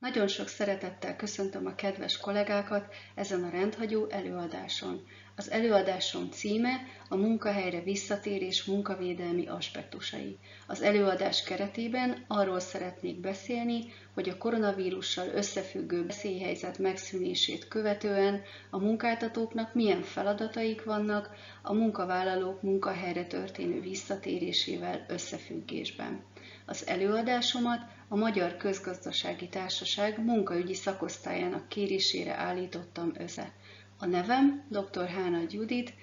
Nagyon sok szeretettel köszöntöm a kedves kollégákat ezen a rendhagyó előadáson. Az előadásom címe a munkahelyre visszatérés munkavédelmi aspektusai. Az előadás keretében arról szeretnék beszélni, hogy a koronavírussal összefüggő veszélyhelyzet megszűnését követően a munkáltatóknak milyen feladataik vannak a munkavállalók munkahelyre történő visszatérésével összefüggésben. Az előadásomat a Magyar Közgazdasági Társaság munkaügyi szakosztályának kérésére állítottam össze. A nevem dr. Hána Judit,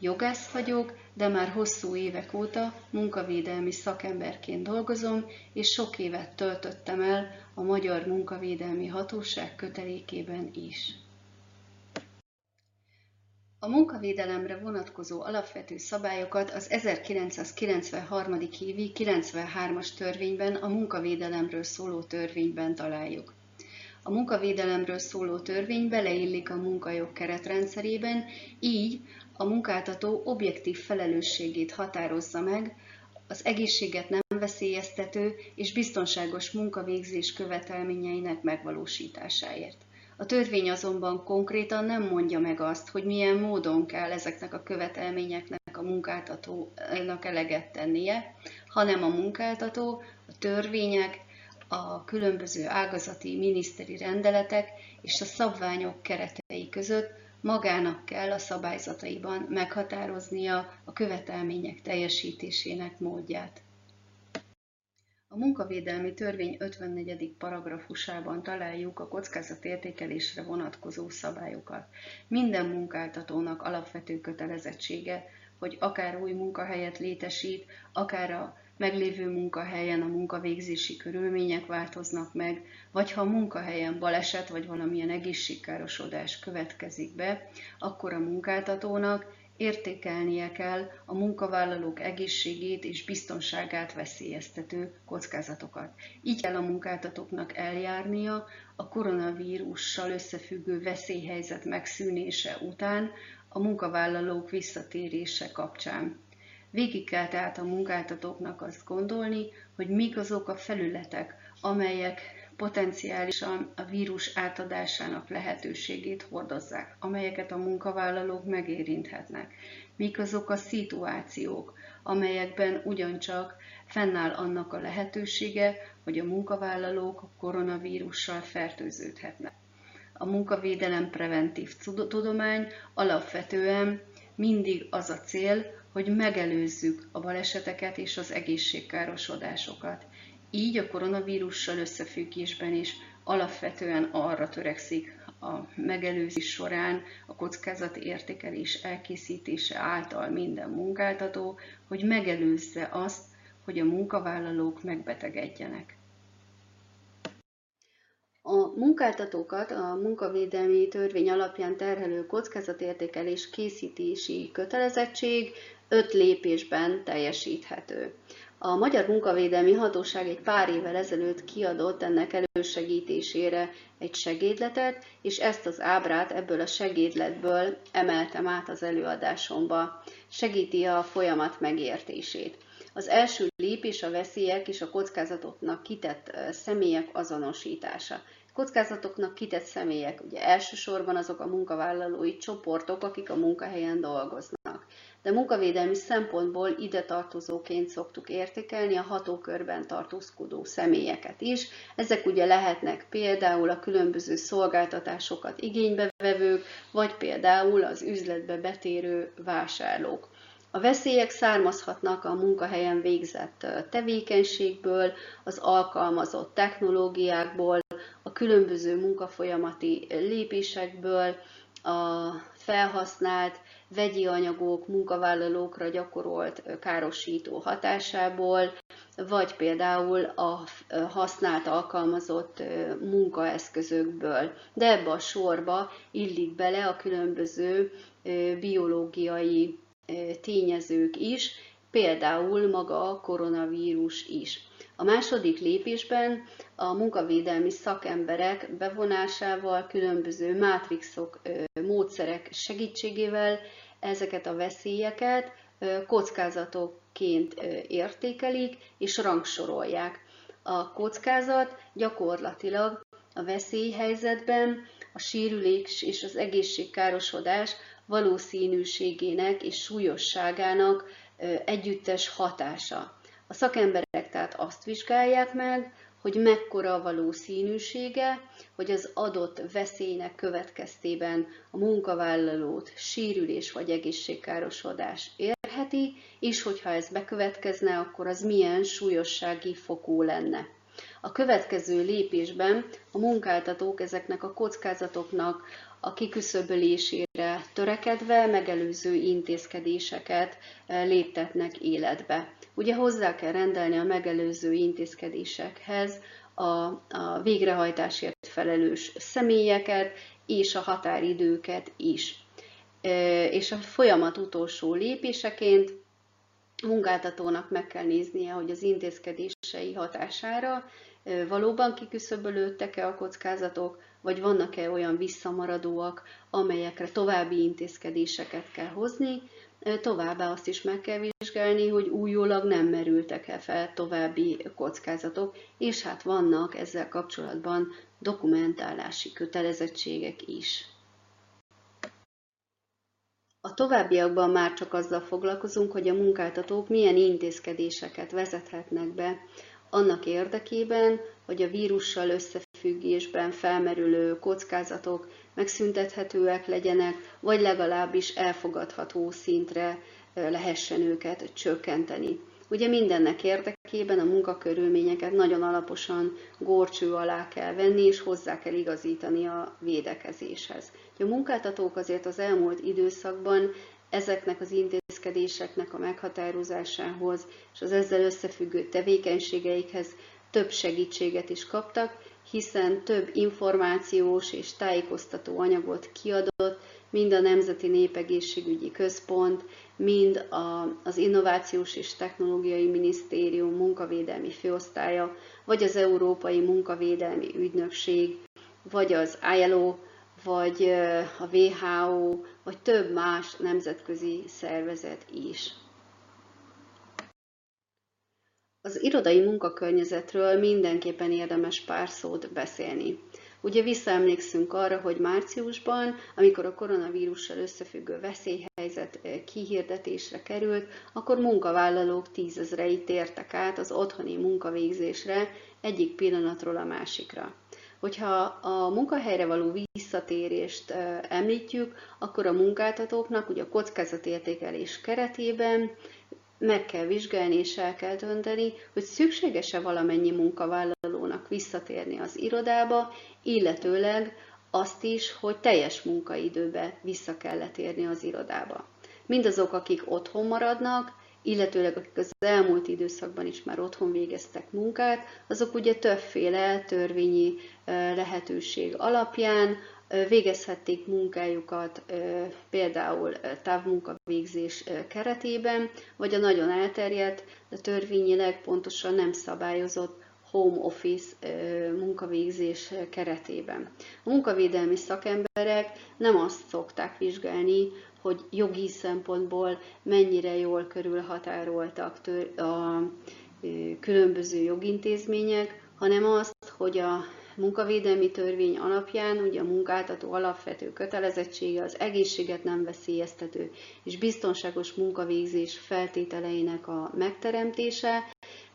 jogász vagyok, de már hosszú évek óta munkavédelmi szakemberként dolgozom, és sok évet töltöttem el a Magyar Munkavédelmi Hatóság kötelékében is. A munkavédelemre vonatkozó alapvető szabályokat az 1993. évi 93-as törvényben, a munkavédelemről szóló törvényben találjuk. A munkavédelemről szóló törvény beleillik a munkajog keretrendszerében, így a munkáltató objektív felelősségét határozza meg az egészséget nem veszélyeztető és biztonságos munkavégzés követelményeinek megvalósításáért. A törvény azonban konkrétan nem mondja meg azt, hogy milyen módon kell ezeknek a követelményeknek a munkáltatónak eleget tennie, hanem a munkáltató a törvények, a különböző ágazati miniszteri rendeletek és a szabványok keretei között magának kell a szabályzataiban meghatároznia a követelmények teljesítésének módját. A munkavédelmi törvény 54. paragrafusában találjuk a kockázatértékelésre vonatkozó szabályokat. Minden munkáltatónak alapvető kötelezettsége, hogy akár új munkahelyet létesít, akár a meglévő munkahelyen a munkavégzési körülmények változnak meg, vagy ha a munkahelyen baleset vagy valamilyen egészségkárosodás következik be, akkor a munkáltatónak értékelnie kell a munkavállalók egészségét és biztonságát veszélyeztető kockázatokat. Így kell a munkáltatóknak eljárnia a koronavírussal összefüggő veszélyhelyzet megszűnése után a munkavállalók visszatérése kapcsán. Végig kell tehát a munkáltatóknak azt gondolni, hogy mik azok a felületek, amelyek potenciálisan a vírus átadásának lehetőségét hordozzák, amelyeket a munkavállalók megérinthetnek. Mik azok a szituációk, amelyekben ugyancsak fennáll annak a lehetősége, hogy a munkavállalók koronavírussal fertőződhetnek. A munkavédelem preventív tudomány alapvetően mindig az a cél, hogy megelőzzük a baleseteket és az egészségkárosodásokat. Így a koronavírussal összefüggésben is alapvetően arra törekszik a megelőzés során a kockázati értékelés elkészítése által minden munkáltató, hogy megelőzze azt, hogy a munkavállalók megbetegedjenek. A munkáltatókat a munkavédelmi törvény alapján terhelő kockázatértékelés készítési kötelezettség öt lépésben teljesíthető. A Magyar Munkavédelmi Hatóság egy pár évvel ezelőtt kiadott ennek elősegítésére egy segédletet, és ezt az ábrát ebből a segédletből emeltem át az előadásomba. Segíti a folyamat megértését. Az első lépés a veszélyek és a kockázatoknak kitett személyek azonosítása. Kockázatoknak kitett személyek, ugye elsősorban azok a munkavállalói csoportok, akik a munkahelyen dolgoznak de munkavédelmi szempontból ide tartozóként szoktuk értékelni a hatókörben tartózkodó személyeket is. Ezek ugye lehetnek például a különböző szolgáltatásokat igénybevevők, vagy például az üzletbe betérő vásárlók. A veszélyek származhatnak a munkahelyen végzett tevékenységből, az alkalmazott technológiákból, a különböző munkafolyamati lépésekből, a felhasznált vegyi anyagok munkavállalókra gyakorolt károsító hatásából, vagy például a használt alkalmazott munkaeszközökből. De ebbe a sorba illik bele a különböző biológiai tényezők is, például maga a koronavírus is. A második lépésben a munkavédelmi szakemberek bevonásával, különböző mátrixok, módszerek segítségével ezeket a veszélyeket kockázatokként értékelik és rangsorolják. A kockázat gyakorlatilag A veszélyhelyzetben a sérülés és az egészségkárosodás valószínűségének és súlyosságának együttes hatása. A szakemberek tehát azt vizsgálják meg, hogy mekkora a valószínűsége, hogy az adott veszélynek következtében a munkavállalót sérülés vagy egészségkárosodás érheti, és hogyha ez bekövetkezne, akkor az milyen súlyossági fokú lenne. A következő lépésben a munkáltatók ezeknek a kockázatoknak a kiküszöbölésére törekedve megelőző intézkedéseket eh, léptetnek életbe. Ugye hozzá kell rendelni a megelőző intézkedésekhez a, a végrehajtásért felelős személyeket és a határidőket is. Eh, és a folyamat utolsó lépéseként munkáltatónak meg kell néznie, hogy az intézkedései hatására valóban kiküszöbölődtek-e a kockázatok, vagy vannak-e olyan visszamaradóak, amelyekre további intézkedéseket kell hozni, továbbá azt is meg kell vizsgálni, hogy újólag nem merültek-e fel további kockázatok, és hát vannak ezzel kapcsolatban dokumentálási kötelezettségek is. A továbbiakban már csak azzal foglalkozunk, hogy a munkáltatók milyen intézkedéseket vezethetnek be annak érdekében, hogy a vírussal összefüggésben felmerülő kockázatok megszüntethetőek legyenek, vagy legalábbis elfogadható szintre lehessen őket csökkenteni. Ugye mindennek érdekében a munkakörülményeket nagyon alaposan górcső alá kell venni, és hozzá kell igazítani a védekezéshez. A munkáltatók azért az elmúlt időszakban ezeknek az intézkedéseknek a meghatározásához és az ezzel összefüggő tevékenységeikhez több segítséget is kaptak, hiszen több információs és tájékoztató anyagot kiadott, mind a Nemzeti Népegészségügyi Központ, mind a, az Innovációs és Technológiai Minisztérium munkavédelmi főosztálya, vagy az Európai Munkavédelmi Ügynökség, vagy az ILO, vagy a WHO, vagy több más nemzetközi szervezet is. Az irodai munkakörnyezetről mindenképpen érdemes pár szót beszélni. Ugye visszaemlékszünk arra, hogy márciusban, amikor a koronavírussal összefüggő veszélyhelyzet kihirdetésre került, akkor munkavállalók tízezrei tértek át az otthoni munkavégzésre egyik pillanatról a másikra. Hogyha a munkahelyre való visszatérést említjük, akkor a munkáltatóknak ugye a kockázatértékelés keretében meg kell vizsgálni és el kell dönteni, hogy szükséges-e valamennyi munkavállalónak visszatérni az irodába, illetőleg azt is, hogy teljes munkaidőbe vissza kell térni az irodába. Mindazok, akik otthon maradnak, illetőleg akik az elmúlt időszakban is már otthon végeztek munkát, azok ugye többféle törvényi lehetőség alapján végezhették munkájukat például távmunkavégzés keretében, vagy a nagyon elterjedt, de törvényileg pontosan nem szabályozott home office munkavégzés keretében. A munkavédelmi szakemberek nem azt szokták vizsgálni, hogy jogi szempontból mennyire jól körülhatároltak a különböző jogintézmények, hanem azt, hogy a munkavédelmi törvény alapján ugye a munkáltató alapvető kötelezettsége az egészséget nem veszélyeztető és biztonságos munkavégzés feltételeinek a megteremtése,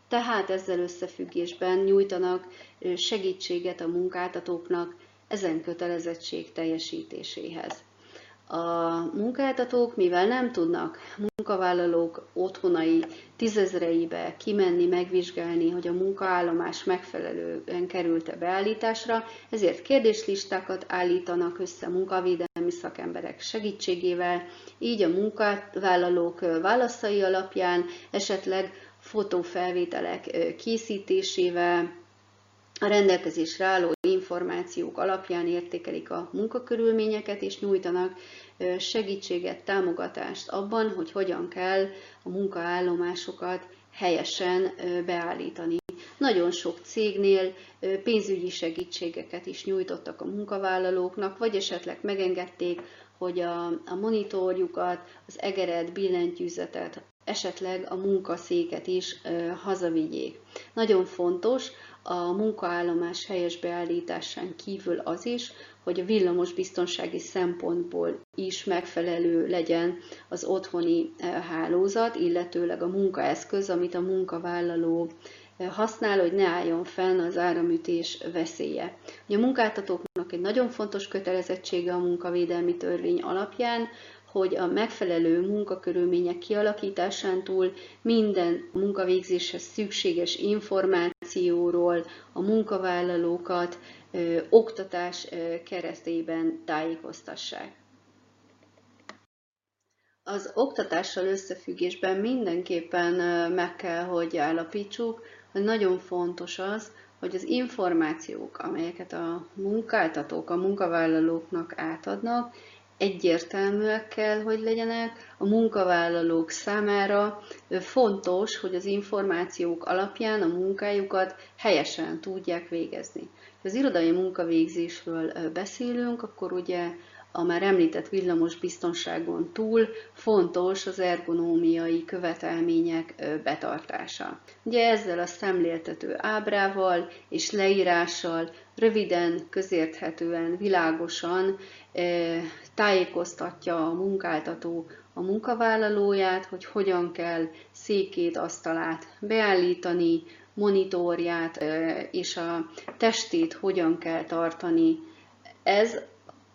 tehát ezzel összefüggésben nyújtanak segítséget a munkáltatóknak ezen kötelezettség teljesítéséhez. A munkáltatók, mivel nem tudnak munkavállalók otthonai tízezreibe kimenni, megvizsgálni, hogy a munkaállomás megfelelően került-e beállításra, ezért kérdéslistákat állítanak össze munkavédelmi szakemberek segítségével, így a munkavállalók válaszai alapján esetleg fotófelvételek készítésével, a rendelkezésre álló információk alapján értékelik a munkakörülményeket, és nyújtanak segítséget, támogatást abban, hogy hogyan kell a munkaállomásokat helyesen beállítani. Nagyon sok cégnél pénzügyi segítségeket is nyújtottak a munkavállalóknak, vagy esetleg megengedték, hogy a, a monitorjukat, az egeret, billentyűzetet, esetleg a munkaszéket is hazavigyék. Nagyon fontos, a munkaállomás helyes beállításán kívül az is, hogy a villamos biztonsági szempontból is megfelelő legyen az otthoni hálózat, illetőleg a munkaeszköz, amit a munkavállaló használ, hogy ne álljon fenn az áramütés veszélye. a munkáltatóknak egy nagyon fontos kötelezettsége a munkavédelmi törvény alapján, hogy a megfelelő munkakörülmények kialakításán túl minden munkavégzéshez szükséges információról a munkavállalókat ö, oktatás ö, keresztében tájékoztassák. Az oktatással összefüggésben mindenképpen meg kell, hogy állapítsuk, hogy nagyon fontos az, hogy az információk, amelyeket a munkáltatók a munkavállalóknak átadnak, egyértelműek kell, hogy legyenek. A munkavállalók számára fontos, hogy az információk alapján a munkájukat helyesen tudják végezni. Ha az irodai munkavégzésről beszélünk, akkor ugye a már említett villamos biztonságon túl fontos az ergonómiai követelmények betartása. Ugye ezzel a szemléltető ábrával és leírással röviden, közérthetően, világosan tájékoztatja a munkáltató a munkavállalóját, hogy hogyan kell székét, asztalát beállítani, monitorját és a testét hogyan kell tartani. Ez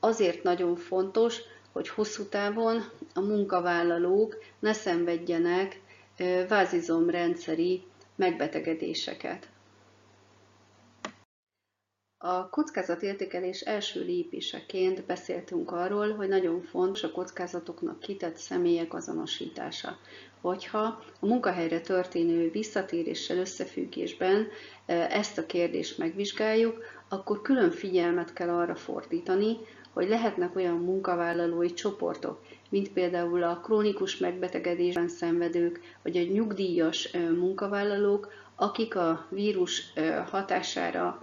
azért nagyon fontos, hogy hosszú távon a munkavállalók ne szenvedjenek vázizomrendszeri megbetegedéseket. A kockázatértékelés első lépéseként beszéltünk arról, hogy nagyon fontos a kockázatoknak kitett személyek azonosítása. Hogyha a munkahelyre történő visszatéréssel összefüggésben ezt a kérdést megvizsgáljuk, akkor külön figyelmet kell arra fordítani, hogy lehetnek olyan munkavállalói csoportok, mint például a krónikus megbetegedésben szenvedők, vagy a nyugdíjas munkavállalók, akik a vírus hatására,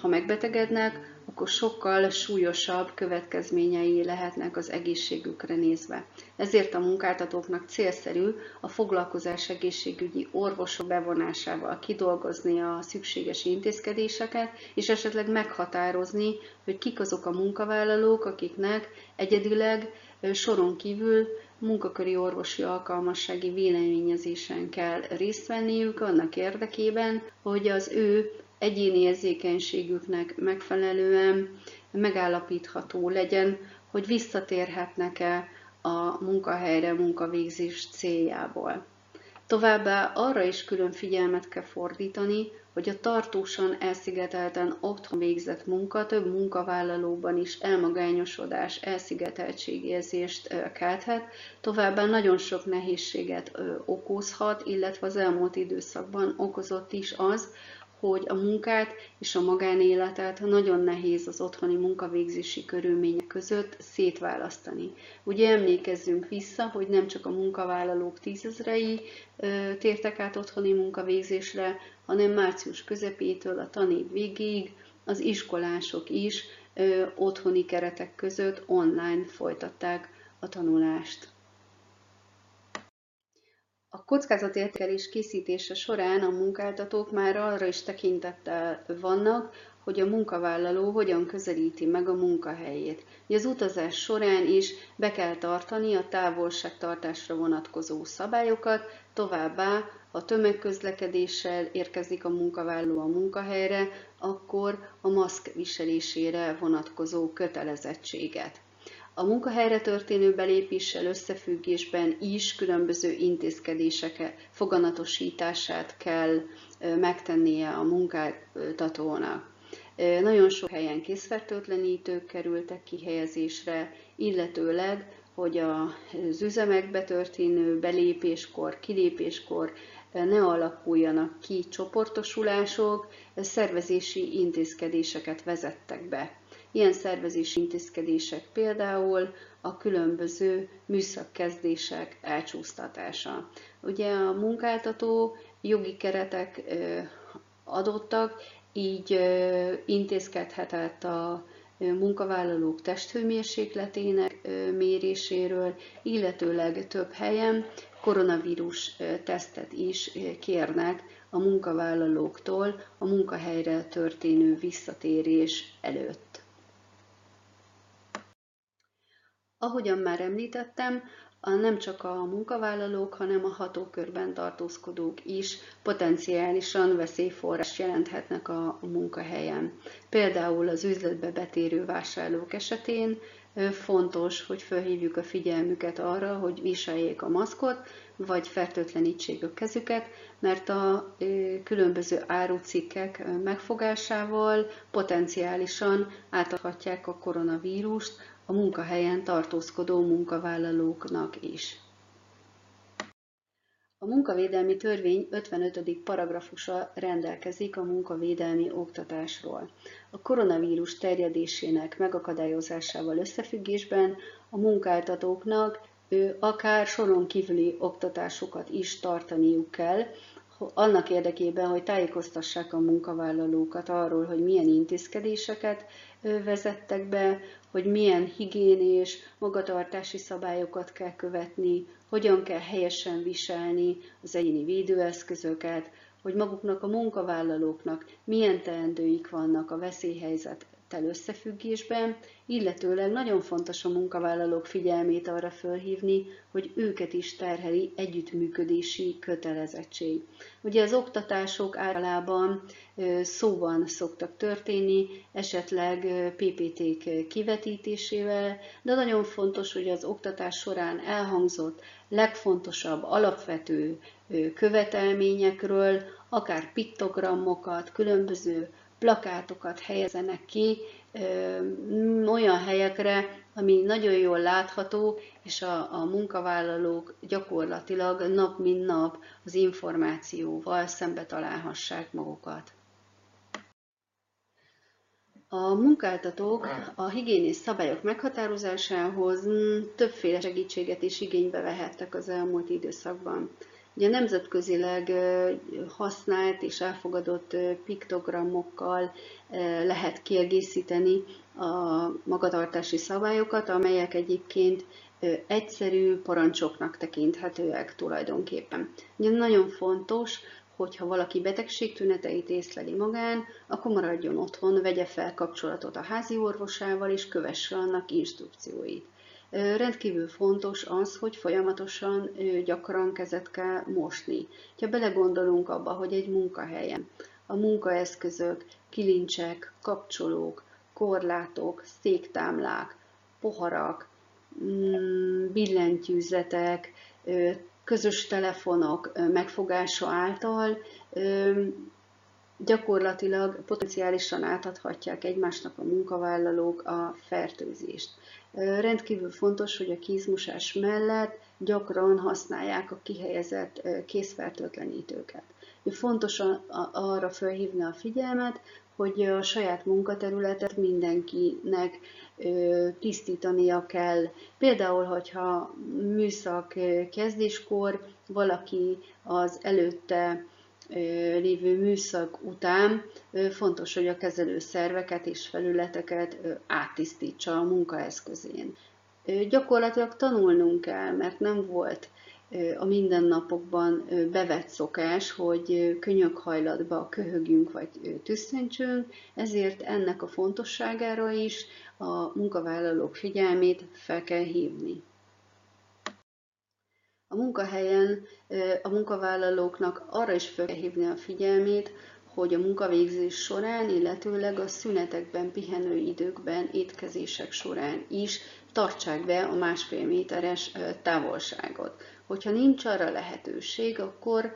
ha megbetegednek, akkor sokkal súlyosabb következményei lehetnek az egészségükre nézve. Ezért a munkáltatóknak célszerű a foglalkozás egészségügyi orvosok bevonásával kidolgozni a szükséges intézkedéseket, és esetleg meghatározni, hogy kik azok a munkavállalók, akiknek egyedileg soron kívül munkaköri orvosi alkalmassági véleményezésen kell részt venniük annak érdekében, hogy az ő egyéni érzékenységüknek megfelelően megállapítható legyen, hogy visszatérhetnek-e a munkahelyre munkavégzés céljából. Továbbá arra is külön figyelmet kell fordítani, hogy a tartósan elszigetelten otthon végzett munka több munkavállalóban is elmagányosodás, elszigeteltségérzést kelthet, továbbá nagyon sok nehézséget okozhat, illetve az elmúlt időszakban okozott is az, hogy a munkát és a magánéletet nagyon nehéz az otthoni munkavégzési körülmények között szétválasztani. Ugye emlékezzünk vissza, hogy nem csak a munkavállalók tízezrei tértek át otthoni munkavégzésre, hanem március közepétől a tanév végéig az iskolások is otthoni keretek között online folytatták a tanulást. A kockázatértékelés készítése során a munkáltatók már arra is tekintettel vannak, hogy a munkavállaló hogyan közelíti meg a munkahelyét. Az utazás során is be kell tartani a távolságtartásra vonatkozó szabályokat, továbbá ha tömegközlekedéssel érkezik a munkavállaló a munkahelyre, akkor a maszk viselésére vonatkozó kötelezettséget. A munkahelyre történő belépéssel összefüggésben is különböző intézkedések foganatosítását kell megtennie a munkáltatónak. Nagyon sok helyen készfertőtlenítők kerültek kihelyezésre, illetőleg, hogy az üzemekbe történő belépéskor, kilépéskor ne alakuljanak ki csoportosulások, szervezési intézkedéseket vezettek be. Ilyen szervezési intézkedések például a különböző műszakkezdések elcsúsztatása. Ugye a munkáltató jogi keretek adottak, így intézkedhetett a munkavállalók testhőmérsékletének méréséről, illetőleg több helyen koronavírus tesztet is kérnek a munkavállalóktól a munkahelyre történő visszatérés előtt. Ahogyan már említettem, a nem csak a munkavállalók, hanem a hatókörben tartózkodók is potenciálisan veszélyforrás jelenthetnek a munkahelyen. Például az üzletbe betérő vásárlók esetén fontos, hogy felhívjuk a figyelmüket arra, hogy viseljék a maszkot, vagy fertőtlenítsék a kezüket, mert a különböző árucikkek megfogásával potenciálisan átadhatják a koronavírust a munkahelyen tartózkodó munkavállalóknak is. A munkavédelmi törvény 55. paragrafusa rendelkezik a munkavédelmi oktatásról. A koronavírus terjedésének megakadályozásával összefüggésben a munkáltatóknak akár soron kívüli oktatásokat is tartaniuk kell, annak érdekében, hogy tájékoztassák a munkavállalókat arról, hogy milyen intézkedéseket vezettek be, hogy milyen higiénés, magatartási szabályokat kell követni, hogyan kell helyesen viselni az egyéni védőeszközöket, hogy maguknak a munkavállalóknak milyen teendőik vannak a veszélyhelyzet tel összefüggésben, illetőleg nagyon fontos a munkavállalók figyelmét arra fölhívni, hogy őket is terheli együttműködési kötelezettség. Ugye az oktatások általában szóban szoktak történni, esetleg PPT-k kivetítésével, de nagyon fontos, hogy az oktatás során elhangzott legfontosabb alapvető követelményekről, akár piktogramokat, különböző plakátokat helyezenek ki olyan helyekre, ami nagyon jól látható, és a, a munkavállalók gyakorlatilag nap mint nap az információval szembe találhassák magukat. A munkáltatók a higiénis szabályok meghatározásához többféle segítséget is igénybe vehettek az elmúlt időszakban. Ugye nemzetközileg használt és elfogadott piktogramokkal lehet kiegészíteni a magatartási szabályokat, amelyek egyébként egyszerű parancsoknak tekinthetőek tulajdonképpen. Ugye nagyon fontos, hogyha valaki betegségtüneteit észleli magán, akkor maradjon otthon, vegye fel kapcsolatot a házi orvosával és kövesse annak instrukcióit. Rendkívül fontos az, hogy folyamatosan gyakran kezet kell mosni. Ha belegondolunk abba, hogy egy munkahelyen a munkaeszközök, kilincsek, kapcsolók, korlátok, széktámlák, poharak, mm, billentyűzetek, közös telefonok megfogása által gyakorlatilag potenciálisan átadhatják egymásnak a munkavállalók a fertőzést. Rendkívül fontos, hogy a kézmosás mellett gyakran használják a kihelyezett készfertőtlenítőket. Fontos arra felhívni a figyelmet, hogy a saját munkaterületet mindenkinek tisztítania kell. Például, hogyha műszak kezdéskor valaki az előtte lévő műszak után fontos, hogy a kezelő szerveket és felületeket áttisztítsa a munkaeszközén. Gyakorlatilag tanulnunk kell, mert nem volt a mindennapokban bevett szokás, hogy könyökhajlatba köhögjünk vagy tüsszöntsünk, ezért ennek a fontosságára is a munkavállalók figyelmét fel kell hívni. A munkahelyen a munkavállalóknak arra is fel kell hívni a figyelmét, hogy a munkavégzés során, illetőleg a szünetekben, pihenő időkben, étkezések során is tartsák be a másfél méteres távolságot. Hogyha nincs arra lehetőség, akkor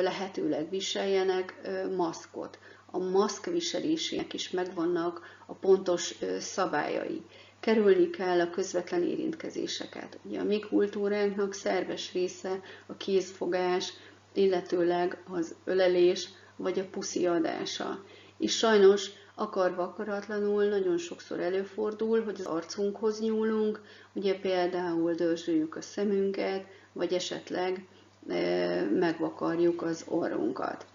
lehetőleg viseljenek maszkot. A maszk viselésének is megvannak a pontos szabályai kerülni kell a közvetlen érintkezéseket. Ugye a mi kultúránknak szerves része a kézfogás, illetőleg az ölelés vagy a puszi adása. És sajnos akarva akaratlanul nagyon sokszor előfordul, hogy az arcunkhoz nyúlunk, ugye például dörzsöljük a szemünket, vagy esetleg e, megvakarjuk az orrunkat.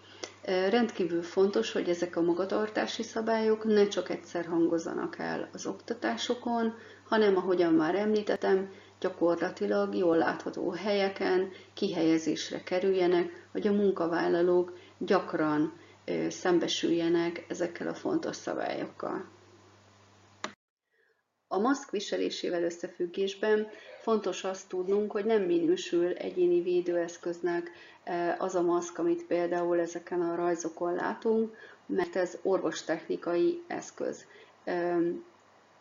Rendkívül fontos, hogy ezek a magatartási szabályok ne csak egyszer hangozzanak el az oktatásokon, hanem, ahogyan már említettem, gyakorlatilag jól látható helyeken kihelyezésre kerüljenek, hogy a munkavállalók gyakran szembesüljenek ezekkel a fontos szabályokkal. A maszk viselésével összefüggésben fontos azt tudnunk, hogy nem minősül egyéni védőeszköznek az a maszk, amit például ezeken a rajzokon látunk, mert ez orvostechnikai eszköz.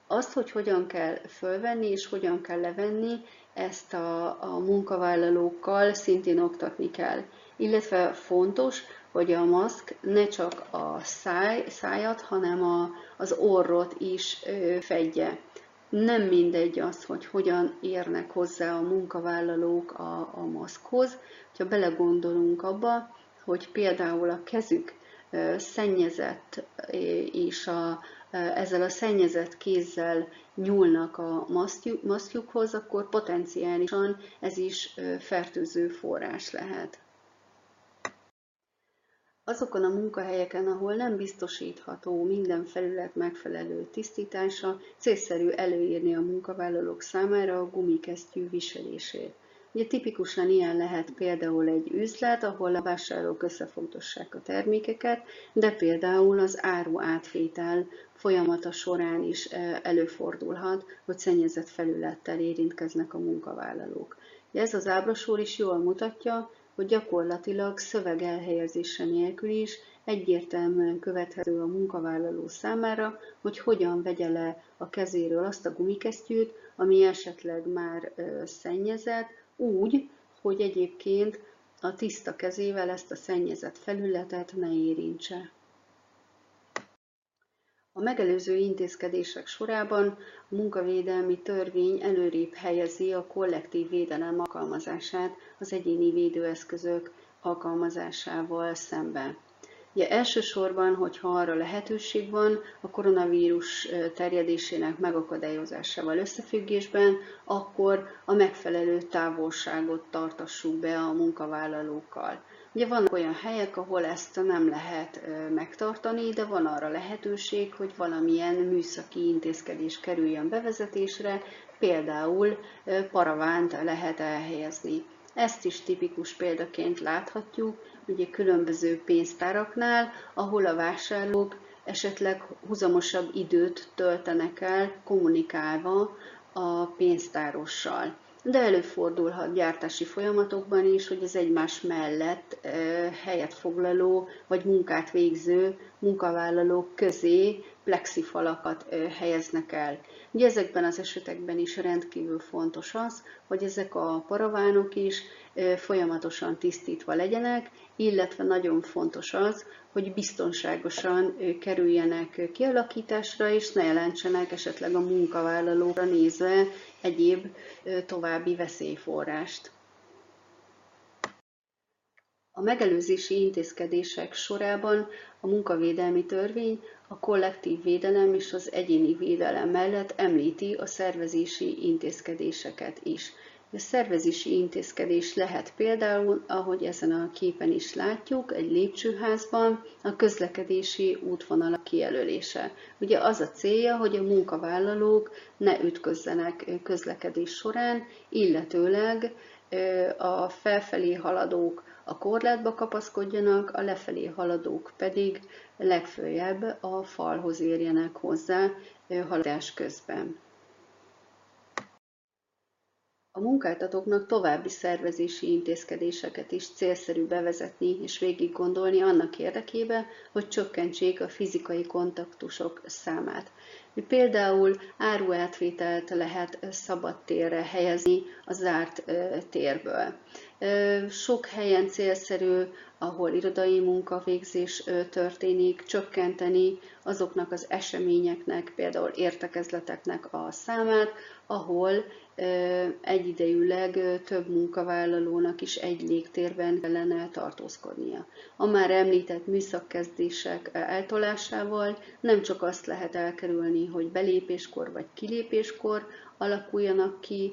Azt, hogy hogyan kell fölvenni és hogyan kell levenni, ezt a, a munkavállalókkal szintén oktatni kell. Illetve fontos, hogy a maszk ne csak a száj, szájat, hanem a, az orrot is fedje. Nem mindegy az, hogy hogyan érnek hozzá a munkavállalók a, a maszkhoz. Ha belegondolunk abba, hogy például a kezük szennyezett, és a, ezzel a szennyezett kézzel nyúlnak a maszkjukhoz, akkor potenciálisan ez is fertőző forrás lehet. Azokon a munkahelyeken, ahol nem biztosítható minden felület megfelelő tisztítása, célszerű előírni a munkavállalók számára a gumikesztyű viselését. Ugye tipikusan ilyen lehet például egy üzlet, ahol a vásárlók összefogdossák a termékeket, de például az áru átvétel folyamata során is e, előfordulhat, hogy szennyezett felülettel érintkeznek a munkavállalók. Ez az ábrasor is jól mutatja, hogy gyakorlatilag szöveg elhelyezése nélkül is egyértelműen követhető a munkavállaló számára, hogy hogyan vegye le a kezéről azt a gumikesztyűt, ami esetleg már szennyezett, úgy, hogy egyébként a tiszta kezével ezt a szennyezett felületet ne érintse. A megelőző intézkedések sorában a munkavédelmi törvény előrébb helyezi a kollektív védelem alkalmazását az egyéni védőeszközök alkalmazásával szemben. Ugye elsősorban, hogyha arra lehetőség van, a koronavírus terjedésének megakadályozásával összefüggésben, akkor a megfelelő távolságot tartassuk be a munkavállalókkal. Ugye vannak olyan helyek, ahol ezt nem lehet megtartani, de van arra lehetőség, hogy valamilyen műszaki intézkedés kerüljön bevezetésre, például paravánt lehet elhelyezni. Ezt is tipikus példaként láthatjuk, ugye különböző pénztáraknál, ahol a vásárlók esetleg huzamosabb időt töltenek el kommunikálva a pénztárossal de előfordulhat gyártási folyamatokban is, hogy az egymás mellett helyet foglaló vagy munkát végző munkavállalók közé plexifalakat helyeznek el. Ugye ezekben az esetekben is rendkívül fontos az, hogy ezek a paravánok is folyamatosan tisztítva legyenek, illetve nagyon fontos az, hogy biztonságosan kerüljenek kialakításra, és ne jelentsenek esetleg a munkavállalóra nézve egyéb további veszélyforrást. A megelőzési intézkedések sorában a munkavédelmi törvény a kollektív védelem és az egyéni védelem mellett említi a szervezési intézkedéseket is. A szervezési intézkedés lehet például, ahogy ezen a képen is látjuk, egy lépcsőházban a közlekedési útvonalak kijelölése. Ugye az a célja, hogy a munkavállalók ne ütközzenek közlekedés során, illetőleg a felfelé haladók a korlátba kapaszkodjanak, a lefelé haladók pedig legfőjebb a falhoz érjenek hozzá haladás közben. A munkáltatóknak további szervezési intézkedéseket is célszerű bevezetni és végig gondolni annak érdekében, hogy csökkentsék a fizikai kontaktusok számát. Például áruátvételt lehet szabad térre helyezni a zárt térből. Sok helyen célszerű, ahol irodai munkavégzés történik, csökkenteni azoknak az eseményeknek, például értekezleteknek a számát, ahol egyidejűleg több munkavállalónak is egy légtérben kellene tartózkodnia. A már említett műszakkezdések eltolásával nem csak azt lehet elkerülni, hogy belépéskor vagy kilépéskor alakuljanak ki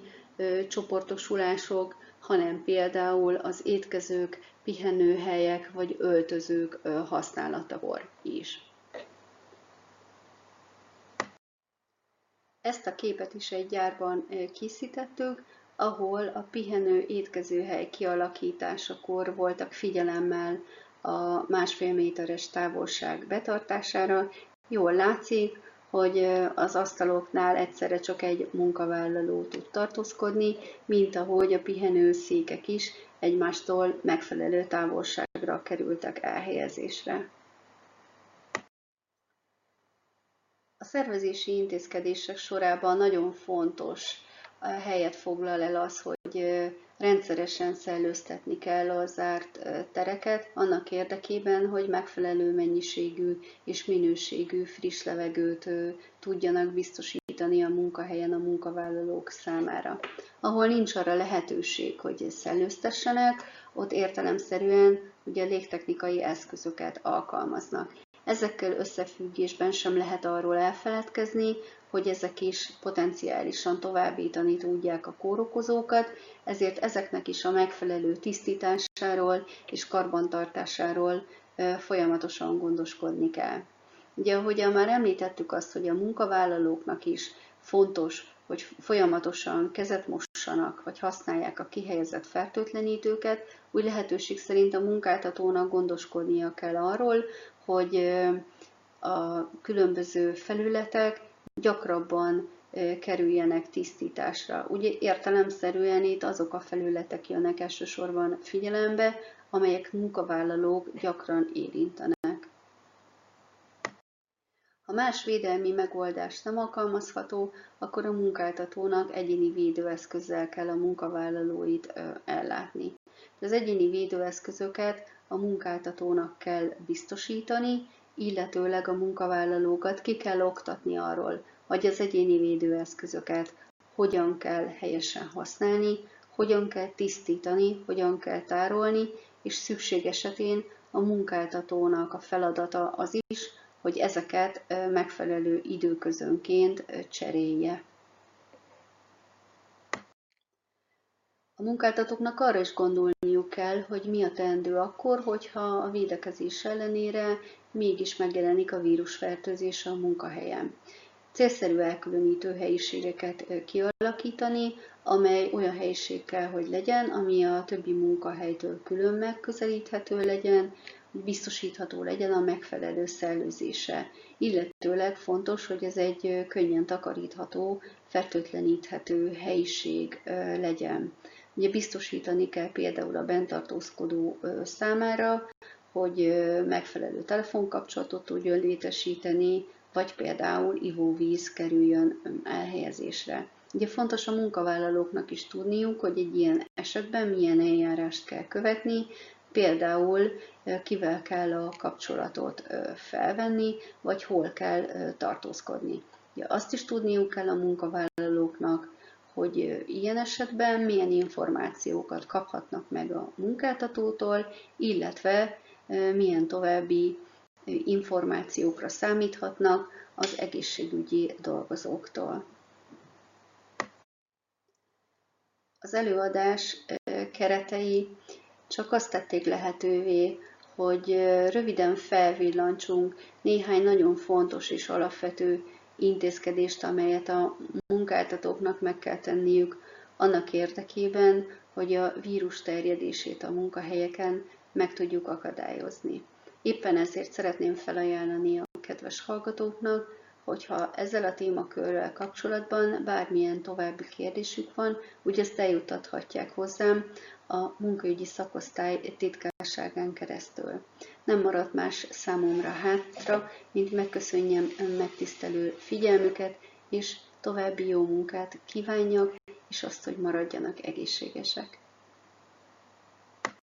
csoportosulások, hanem például az étkezők pihenőhelyek vagy öltözők használatakor is. Ezt a képet is egy gyárban készítettük, ahol a pihenő étkezőhely kialakításakor voltak figyelemmel a másfél méteres távolság betartására. Jól látszik, hogy az asztaloknál egyszerre csak egy munkavállaló tud tartózkodni, mint ahogy a pihenőszékek is egymástól megfelelő távolságra kerültek elhelyezésre. A szervezési intézkedések sorában nagyon fontos helyet foglal el az, hogy rendszeresen szellőztetni kell a zárt tereket, annak érdekében, hogy megfelelő mennyiségű és minőségű friss levegőt tudjanak biztosítani a munkahelyen a munkavállalók számára. Ahol nincs arra lehetőség, hogy szellőztessenek, ott értelemszerűen ugye légtechnikai eszközöket alkalmaznak. Ezekkel összefüggésben sem lehet arról elfeledkezni, hogy ezek is potenciálisan továbbítani tudják a kórokozókat, ezért ezeknek is a megfelelő tisztításáról és karbantartásáról folyamatosan gondoskodni kell. Ugye, ahogyan már említettük azt, hogy a munkavállalóknak is fontos, hogy folyamatosan kezet mossanak, vagy használják a kihelyezett fertőtlenítőket, úgy lehetőség szerint a munkáltatónak gondoskodnia kell arról, hogy a különböző felületek gyakrabban kerüljenek tisztításra. Ugye értelemszerűen itt azok a felületek jönnek elsősorban figyelembe, amelyek munkavállalók gyakran érintenek. Ha más védelmi megoldás nem alkalmazható, akkor a munkáltatónak egyéni védőeszközzel kell a munkavállalóit ellátni. Az egyéni védőeszközöket a munkáltatónak kell biztosítani, illetőleg a munkavállalókat ki kell oktatni arról, hogy az egyéni védőeszközöket hogyan kell helyesen használni, hogyan kell tisztítani, hogyan kell tárolni, és szükség esetén a munkáltatónak a feladata az is, hogy ezeket megfelelő időközönként cserélje. A munkáltatóknak arra is gondolniuk kell, hogy mi a teendő akkor, hogyha a védekezés ellenére mégis megjelenik a vírusfertőzés a munkahelyen. Célszerű elkülönítő helyiségeket kialakítani, amely olyan helyiség kell, hogy legyen, ami a többi munkahelytől külön megközelíthető legyen, biztosítható legyen a megfelelő szellőzése. Illetőleg fontos, hogy ez egy könnyen takarítható, fertőtleníthető helyiség legyen. Ugye biztosítani kell például a bentartózkodó számára, hogy megfelelő telefonkapcsolatot tudjon létesíteni, vagy például ivóvíz kerüljön elhelyezésre. Ugye fontos a munkavállalóknak is tudniuk, hogy egy ilyen esetben milyen eljárást kell követni, például kivel kell a kapcsolatot felvenni, vagy hol kell tartózkodni. Ugye azt is tudniuk kell a munkavállalóknak, hogy ilyen esetben milyen információkat kaphatnak meg a munkáltatótól, illetve milyen további információkra számíthatnak az egészségügyi dolgozóktól. Az előadás keretei csak azt tették lehetővé, hogy röviden felvillancsunk néhány nagyon fontos és alapvető intézkedést, amelyet a munkáltatóknak meg kell tenniük annak érdekében, hogy a vírus terjedését a munkahelyeken meg tudjuk akadályozni. Éppen ezért szeretném felajánlani a kedves hallgatóknak, hogyha ezzel a témakörrel kapcsolatban bármilyen további kérdésük van, úgy ezt eljuttathatják hozzám a munkaügyi szakosztály titkárságán keresztül. Nem maradt más számomra hátra, mint megköszönjem megtisztelő figyelmüket, és további jó munkát kívánjak, és azt, hogy maradjanak egészségesek.